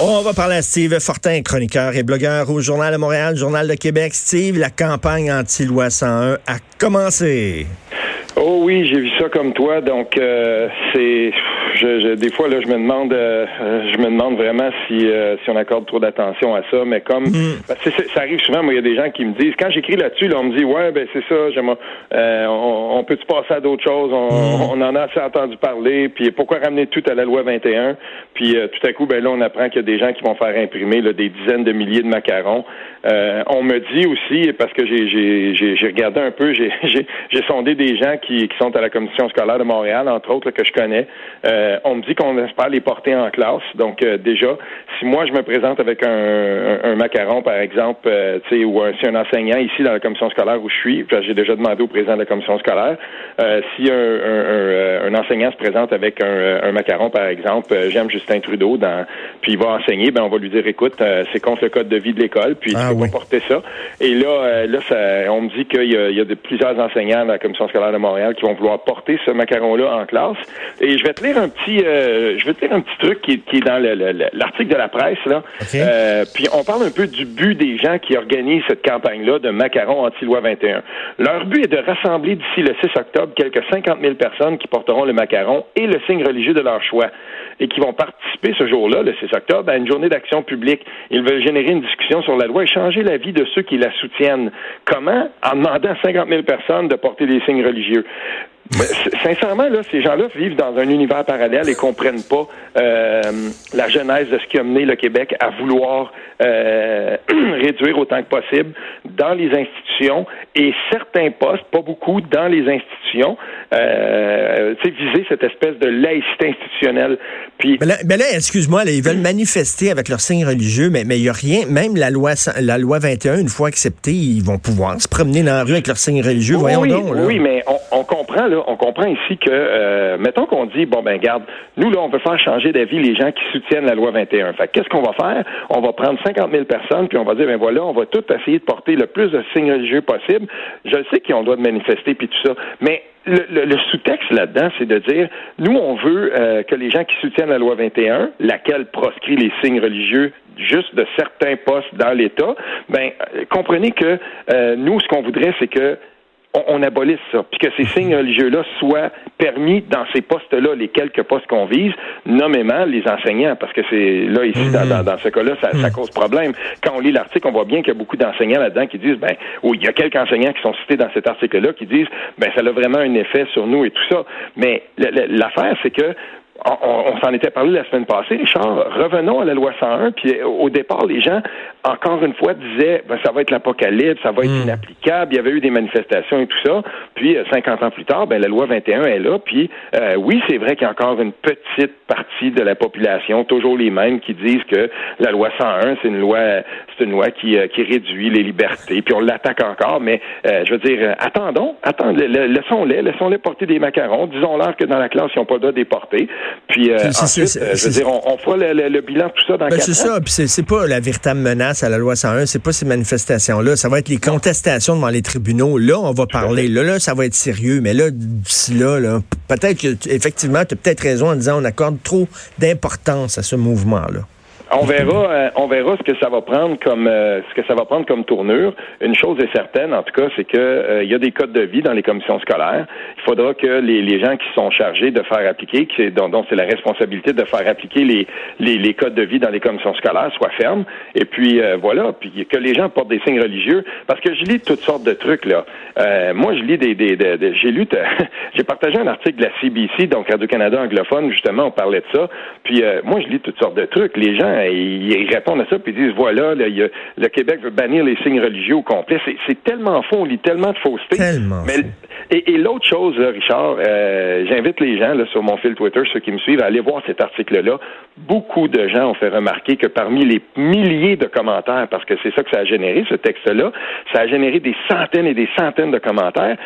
On va parler à Steve Fortin, chroniqueur et blogueur au Journal de Montréal, Journal de Québec. Steve, la campagne anti-loi 101 a commencé. Oh oui, j'ai vu ça comme toi. Donc euh, c'est, je, des fois là, je me demande, euh, je me demande vraiment si euh, si on accorde trop d'attention à ça. Mais comme mm. ça arrive souvent, moi il y a des gens qui me disent quand j'écris là-dessus, là, on me dit ouais ben c'est ça, on, on peut-tu passer à d'autres choses? On, mm. on, en a assez entendu parler. Puis pourquoi ramener tout à la loi 21 Puis tout à coup ben là on apprend qu'il y a des gens qui vont faire imprimer là, des dizaines de milliers de macarons. on me dit aussi parce que j'ai j'ai regardé un peu, j'ai j'ai sondé des gens qui, sont à la commission scolaire de Montréal, entre autres, que je connais. Euh, on me dit qu'on espère les porter en classe. Donc, euh, déjà, si moi, je me présente avec un, macaron, par exemple, euh, ou un, si un enseignant ici dans la commission scolaire où je suis, j'ai déjà demandé au président de la commission scolaire, si un, enseignant se présente avec un, macaron, par exemple, j'aime Justin Trudeau, dans, puis il va enseigner, ben on va lui dire, écoute, c'est contre le code de vie de l'école, puis ah, il porter ça. Et là, là, ça, on me dit qu'il y a, il y a de, plusieurs enseignants dans la commission scolaire de Montréal qui vont vouloir porter ce macaron-là en classe. Et je vais te lire un petit, euh, je vais te lire un petit truc qui, est dans l'article de la presse là. Euh, puis on parle un peu du but des gens qui organisent cette campagne-là de macaron anti-loi 21. Leur but est de rassembler d'ici le 6 octobre quelques 50 000 personnes qui porteront le macaron et le signe religieux de leur choix et qui vont participer ce jour-là, le 6 octobre, à une journée d'action publique. Ils veulent générer une discussion sur la loi et changer la vie de ceux qui la soutiennent. Comment? En demandant à 50 000 personnes de porter des signes religieux. Sincèrement, là, ces gens-là vivent dans un univers parallèle et comprennent pas euh, la genèse de ce qui a mené le Québec à vouloir euh, réduire autant que possible dans les institutions et certains postes, pas beaucoup, dans les institutions, euh, viser cette espèce de laïcité institutionnelle. Puis, mais là, excuse-moi, ils veulent manifester avec leur signe religieux, mais il n'y a rien, même la loi, la loi 21, une fois acceptée, ils vont pouvoir se promener dans la rue avec leur signe religieux. Voyons donc. Oui, mais on on comprend ici que, euh, mettons qu'on dit, bon, ben, garde, nous, là, on veut faire changer d'avis les gens qui soutiennent la loi 21. Fait qu'est-ce qu'on va faire? On va prendre 50 000 personnes, puis on va dire, ben voilà, on va tout essayer de porter le plus de signes religieux possible. Je sais qu'ils ont le droit de manifester, puis tout ça, mais le, sous-texte là-dedans, c'est de dire, nous, on veut euh, que les gens qui soutiennent la loi 21, laquelle proscrit les signes religieux juste de certains postes dans l'État, ben euh, comprenez que nous, ce qu'on voudrait, c'est que on, abolisse ça, puis que ces signes religieux-là soient permis dans ces postes-là, les quelques postes qu'on vise, nommément les enseignants, parce que c'est là, ici, dans, mhm. ce cas-là, ça, ça, mhm. cause problème. Quand on lit l'article, on voit bien qu'il y a beaucoup d'enseignants là-dedans qui disent, ben, ou il y a quelques enseignants qui sont cités dans cet article-là qui disent, ben, ça a vraiment un effet sur nous et tout ça. Mais l'affaire, c'est que on, s'en était parlé la semaine passée, Richard. Revenons à la loi 101. Puis au départ, les gens, encore une fois, disaient ben, ça va être l'apocalypse, ça va être hmm. inapplicable. Il y avait eu des manifestations et tout ça. Puis 50 euh, ans plus tard, ben, la loi 21 est là. Puis euh, oui, c'est vrai qu'il y a encore une petite partie de la population, toujours les mêmes, qui disent que la loi 101, c'est une loi, c'est une loi qui, euh, qui réduit les libertés. Puis on l'attaque encore. Mais je veux dire, attendons, attendons, laissons-les, laissons-les porter des macarons. Disons-leur que dans la classe, ils n'ont pas le droit de les porter. Puis euh, ensuite, euh, je veux dire, on, fera le, bilan de tout ça dans ben, C'est ça, puis c'est pas la véritable menace à la loi 101, c'est pas ces manifestations-là, ça va être les contestations devant les tribunaux. Là, on va parler, là, là, ça va être sérieux, mais là, d'ici là, là peut-être que, effectivement, tu as peut-être raison en disant on accorde trop d'importance à ce mouvement-là. On verra, euh, on verra ce que ça va prendre comme euh, ce que ça va prendre comme tournure. Une chose est certaine, en tout cas, c'est que euh, il y a des codes de vie dans les commissions scolaires. Il faudra que les, les gens qui sont chargés de faire appliquer, qui dont, dont c'est la responsabilité de faire appliquer les, les, les, codes de vie dans les commissions scolaires, soient fermes. Et puis voilà, puis que les gens portent des signes religieux, parce que je lis toutes sortes de trucs là. moi, je lis des, des, des, j'ai lu, j'ai partagé un article de la CBC, donc Radio Canada anglophone, justement, on parlait de ça. Puis moi, je lis toutes sortes de trucs. Les gens ils, répondent à ça, puis ils disent, voilà, le Québec veut bannir les signes religieux au complet. C'est tellement faux, on lit tellement de fausseté. Tellement et, l'autre chose, Richard, euh, j'invite les gens là, sur mon fil Twitter, ceux qui me suivent, à aller voir cet article-là. Beaucoup de gens ont fait remarquer que parmi les milliers de commentaires, parce que c'est ça que ça a généré, ce texte-là, ça a généré des centaines et des centaines de commentaires.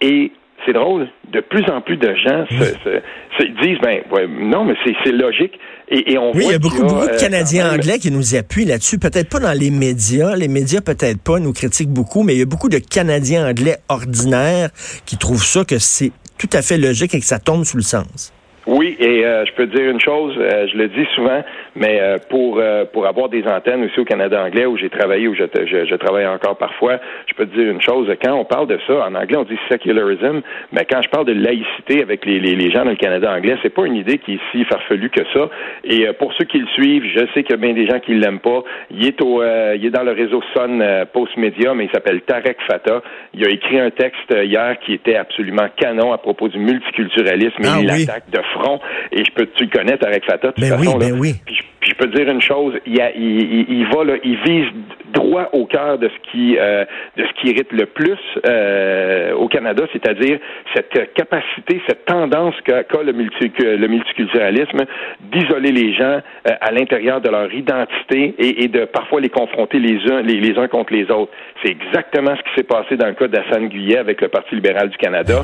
Et c'est drôle, de plus en plus de gens se, disent, ben non, mais c'est logique. Et, on oui, il y a beaucoup, beaucoup de euh, Canadiens anglais qui nous appuient là-dessus. Peut-être pas dans les médias. Les médias, peut-être pas, nous critiquent beaucoup, mais il y a beaucoup de Canadiens anglais ordinaires qui trouvent ça que c'est tout à fait logique et que ça tombe sous le sens. Oui, et euh, je peux te dire une chose, euh, je le dis souvent, mais euh, pour pour avoir des antennes aussi au Canada anglais où j'ai travaillé, où je, je, travaille encore parfois, je peux te dire une chose, quand on parle de ça, en anglais on dit secularism, mais quand je parle de laïcité avec les, les, gens dans le Canada anglais, c'est pas une idée qui est si farfelue que ça. Et pour ceux qui le suivent, je sais qu'il y a bien des gens qui l'aiment pas. Il est au il est dans le réseau Sun Post Media, mais il s'appelle Tarek Fata. Il a écrit un texte hier qui était absolument canon à propos du multiculturalisme et ah de l'attaque de front. Et je peux, tu le connais, Tarek Fata, de toute façon. Oui, ben oui. Puis, je peux te dire une chose, il, il, il, va, là, il vise droit au cœur de ce qui euh, de ce qui irrite le plus euh, au Canada, c'est-à-dire cette capacité, cette tendance qu'a le, le multiculturalisme d'isoler les gens euh, à l'intérieur de leur identité et, et, de parfois les confronter les uns les, les uns contre les autres. C'est exactement ce qui s'est passé dans le cas d'Assane Guyet avec le Parti libéral du Canada.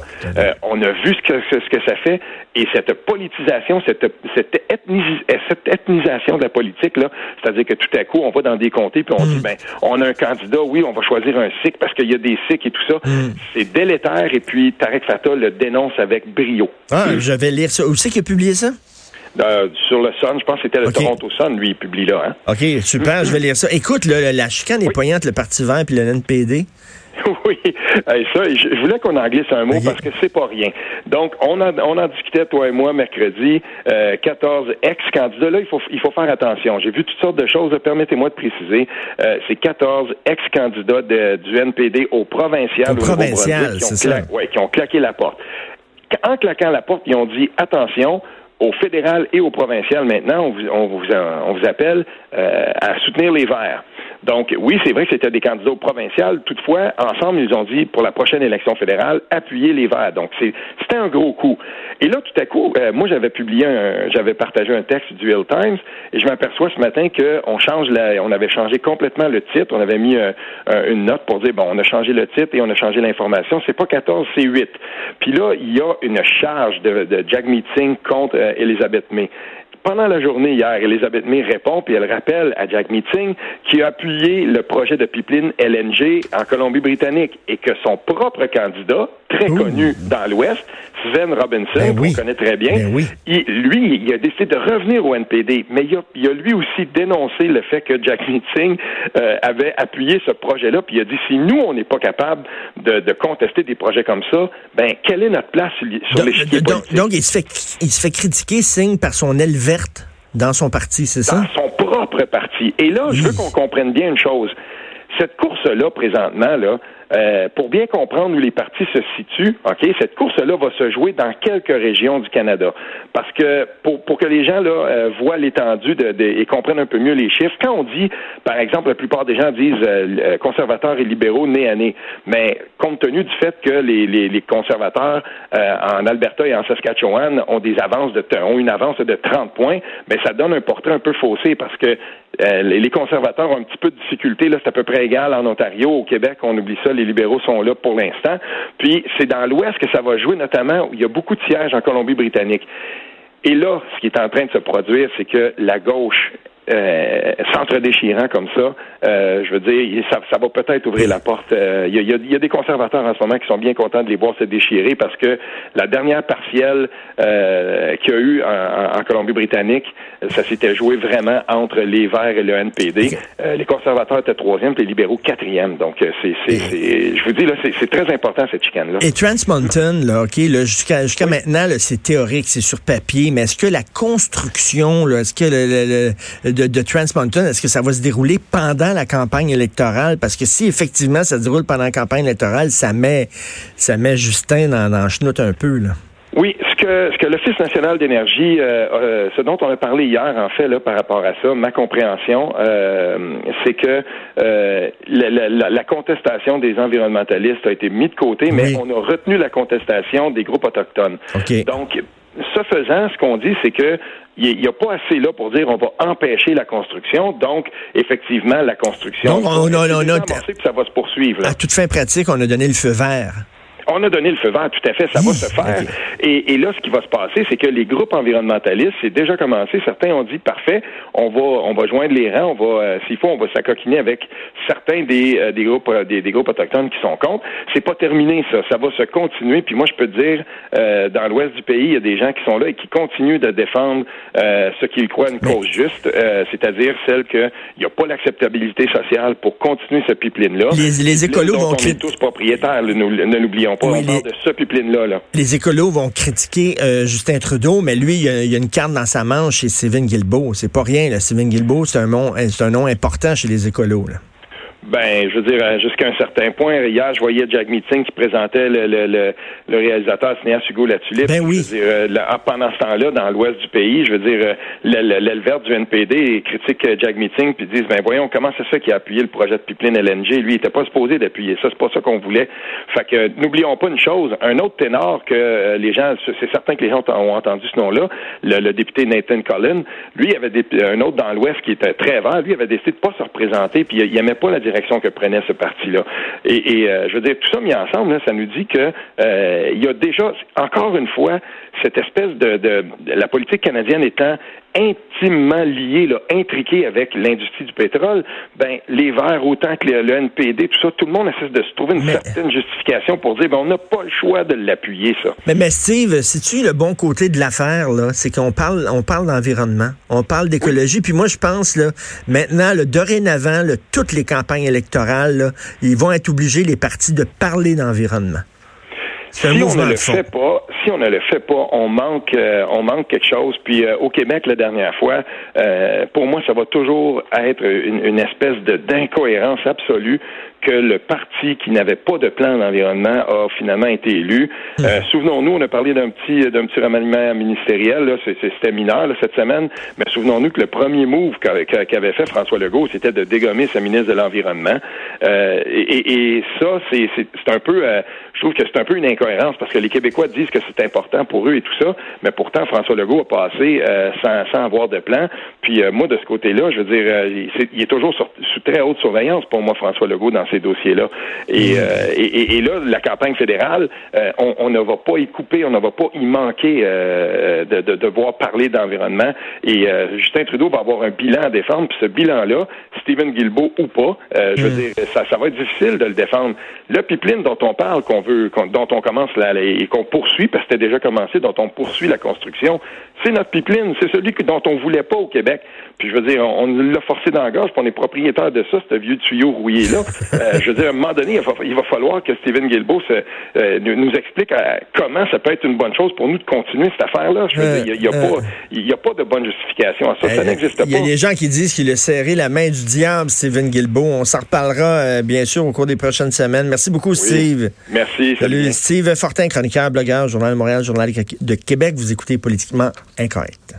on a vu ce que ce que ça fait et cette politisation, cette cette, cette ethnisation de la politique là, c'est-à-dire que tout à coup on va dans des comtés puis on dit hmm. ben on a un candidat, oui, on va choisir un Sikh parce qu'il y a des Sikhs et tout ça. Hmm. C'est délétère et puis Tarek Fatah le dénonce avec brio. Ah, je vais lire ça. Où c'est qu'il a publié ça? Euh, sur le Sun, je pense que c'était le Toronto Sun, lui, il publie là. Hein? OK, super, je vais lire ça. Écoute, la chicane est poignante, le Parti vert puis le NPD. Oui, ça, je voulais qu'on en glisse un mot parce que c'est pas rien. Donc, on, a, on en discutait, toi et moi, mercredi, 14 euh, ex-candidats. Là, il faut, il faut faire attention. J'ai vu toutes sortes de choses. Permettez-moi de préciser. Euh, c'est 14 ex-candidats du NPD au provincial. Au, provincial, c'est ça. Oui, qui ont claqué la porte. En claquant la porte, ils ont dit, attention, au fédéral et au provincial maintenant, on vous, on vous, on vous appelle euh, à soutenir les Verts. Donc, oui, c'est vrai que c'était des candidats provinciaux. Toutefois, ensemble, ils ont dit, pour la prochaine élection fédérale, appuyer les Verts. Donc, c'était un gros coup. Et là, tout à coup, euh, moi, j'avais publié j'avais partagé un texte du Hill Times, et je m'aperçois ce matin qu'on change la, on avait changé complètement le titre. On avait mis euh, une note pour dire, bon, on a changé le titre et on a changé l'information. C'est pas 14, c'est 8. Puis là, il y a une charge de, de Jack Meeting contre euh, Elizabeth May. Pendant la journée hier, Elisabeth May répond, puis elle rappelle à Jack Meeting qui a appuyé le projet de pipeline LNG en Colombie-Britannique et que son propre candidat, très connu dans l'Ouest, Sven Robinson, ben qu'on connaît très bien, ben lui, il a décidé de revenir au NPD, mais il a, lui aussi dénoncé le fait que Jack Meeting euh, avait appuyé ce projet-là, puis il a dit si nous, on n'est pas capable de, contester des projets comme ça, ben quelle est notre place sur l'échiquier politique? Donc, il se fait, il se fait critiquer, signe par son aile verte dans son parti, c'est ça? Dans son propre parti. Et là, je veux qu'on comprenne bien une chose. Cette course-là, présentement, là, euh, pour bien comprendre où les partis se situent, ok, cette course-là va se jouer dans quelques régions du Canada, parce que pour, pour que les gens là euh, voient l'étendue de, et comprennent un peu mieux les chiffres. Quand on dit, par exemple, la plupart des gens disent euh, conservateurs et libéraux nez à nez, mais compte tenu du fait que les, les, les conservateurs en Alberta et en Saskatchewan ont des avances de ont une avance de 30 points, mais ça donne un portrait un peu faussé parce que les conservateurs ont un petit peu de difficulté là, c'est à peu près égal en Ontario, au Québec, on oublie ça les libéraux sont là pour l'instant. Puis c'est dans l'Ouest que ça va jouer, notamment où il y a beaucoup de sièges en Colombie-Britannique. Et là, ce qui est en train de se produire, c'est que la gauche euh, s'entre-déchirant comme ça, euh, je veux dire, ça, ça va peut-être ouvrir la porte. Euh, il y, a, y, a, des conservateurs en ce moment qui sont bien contents de les voir se déchirer parce que la dernière partielle euh, qu'il y a eu en, en Colombie-Britannique, ça s'était joué vraiment entre les Verts et le NPD. Euh, les conservateurs étaient troisième, puis les libéraux quatrième. Donc, c'est, c'est, je vous dis là, c'est, très important cette chicane-là. Et Trans Mountain, là, ok, là, jusqu'à jusqu'à maintenant, c'est théorique, c'est sur papier, mais est-ce que la construction, là, est-ce que le, le de, Trans Mountain, est-ce que ça va se dérouler pendant la campagne électorale? Parce que si effectivement ça se déroule pendant la campagne électorale, ça met, ça met Justin dans, dans chenoute un peu, là. Oui, ce que, ce que l'Office national d'énergie, euh, euh, ce dont on a parlé hier, en fait, là, par rapport à ça, ma compréhension, euh, c'est que la, contestation des environnementalistes a été mise de côté, mais on a retenu la contestation des groupes autochtones. Donc, ce faisant, ce qu'on dit, c'est que il n'y a pas assez là pour dire on va empêcher la construction. Donc, effectivement, la construction. Donc, on, ça va se poursuivre. À toute fin pratique, on a donné le feu vert. On a donné le feu vert, tout à fait, ça va se faire. Et, là, ce qui va se passer, c'est que les groupes environnementalistes, c'est déjà commencé. Certains ont dit, parfait, on va, on va joindre les rangs, on va, euh, s'il faut, on va s'acoquiner avec certains des, euh, des groupes, euh, des, groupes autochtones qui sont contre. C'est pas terminé, ça. Ça va se continuer. Puis moi, je peux te dire, dans l'ouest du pays, il y a des gens qui sont là et qui continuent de défendre ce qu'ils croient une cause juste, c'est-à-dire celle qu'il n'y a pas l'acceptabilité sociale pour continuer ce pipeline-là. Les, les écolos vont... On est tous propriétaires, ne l'oublions pas. on parle de ce pipeline-là. Là. Les écolos vont critiquer Justin Trudeau, mais lui, il y, a, une carte dans sa manche chez Stephen Guilbeault. C'est pas rien, là. Stephen Guilbeault, c'est un, nom, c'est un nom important chez les écolos. Là. Ben, je veux dire, euh, jusqu'à un certain point. Hier, je voyais Jack Meeting qui présentait le, le, le, le réalisateur cinéaste Hugo Latulippe. Ben oui. Je veux dire, euh, pendant ce temps-là, dans l'ouest du pays, je veux dire, euh, l'aile verte du NPD critique Jack Meeting puis disent, ben voyons, comment c'est ça qui a appuyé le projet de pipeline LNG? Lui, il était pas supposé d'appuyer ça. C'est pas ça qu'on voulait. Fait que, n'oublions pas une chose. Un autre ténor que les gens, c'est certain que les gens ont entendu ce nom-là, le, député Nathan Collin, lui, il avait des, un autre dans l'ouest qui était très vert. Lui, il avait décidé de pas se représenter puis il, il aimait pas la que prenait ce parti-là. Et, euh, je veux dire, tout ça mis ensemble, ça nous dit que euh, il y a déjà, encore une fois, cette espèce de, de, la politique canadienne étant intimement liée, là, intriquée avec l'industrie du pétrole, ben les Verts autant que le, NPD, tout ça, tout le monde essaie de se trouver une certaine justification pour dire ben on n'a pas le choix de l'appuyer ça. Mais, mais Steve, si tu le bon côté de l'affaire là, c'est qu'on parle on parle d'environnement, on parle d'écologie, puis moi je pense là maintenant le dorénavant, toutes les campagnes électorales, ils vont être obligés les partis de parler d'environnement. Si on ne le fait pas, si on ne le fait pas, on manque, euh, on manque quelque chose. Puis euh, au Québec la dernière fois, euh, pour moi, ça va toujours être une, une espèce d'incohérence absolue que le parti qui n'avait pas de plan d'environnement a finalement été élu. Hmm. Euh, souvenons-nous, on a parlé d'un petit d'un petit remaniement ministériel, là, c'était mineur cette semaine, mais souvenons-nous que le premier move qu'avait fait François Legault, c'était de dégommer sa ministre de l'Environnement. Euh, et, et, ça, c'est un peu, euh, je trouve que c'est un peu une incohérence parce que les Québécois disent que c'est important pour eux et tout ça, mais pourtant François Legault a passé sans, sans avoir de plan. Puis moi, de ce côté-là, je veux dire, il est, toujours sous très haute surveillance pour moi, François Legault, dans ces dossiers-là. Mmh. Euh, et, et, là, la campagne fédérale, euh, on, ne va pas y couper, on ne va pas y manquer euh, de, de, devoir parler d'environnement. Et Justin Trudeau va avoir un bilan à défendre, puis ce bilan-là, Stephen Guilbeault ou pas, je veux mmh. dire, ça, ça va être difficile de le défendre. Le pipeline dont on parle, qu'on veut, dont on commence là, et qu'on poursuit, parce que c'était déjà commencé, dont on poursuit la construction, c'est notre pipeline, c'est celui dont on voulait pas au Québec. Puis je veux dire, on, l'a forcé dans la gorge, puis on est propriétaire de ça, ce vieux tuyau rouillé-là. Euh, je veux dire, à un moment donné, il va, falloir que Stephen Guilbeault euh, nous explique euh, comment ça peut être une bonne chose pour nous de continuer cette affaire-là. Je veux dire, il n'y a, a, pas de bonne justification à ça, ça n'existe pas. Il y a des gens qui disent qu'il a serré la main du diable, Stephen Guilbeault. On s'en reparlera, bien sûr, au cours des prochaines semaines. Merci beaucoup, Steve. Merci. Salut, Steve Fortin, chroniqueur, blogueur, Journal de Montréal, Journal de Québec. Vous écoutez Politiquement Incorrect.